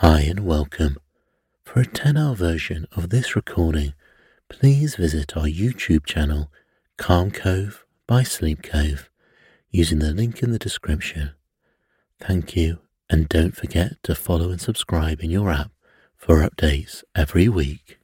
Hi and welcome. For a 10 hour version of this recording, please visit our YouTube channel, Calm Cove by Sleep Cove, using the link in the description. Thank you, and don't forget to follow and subscribe in your app for updates every week.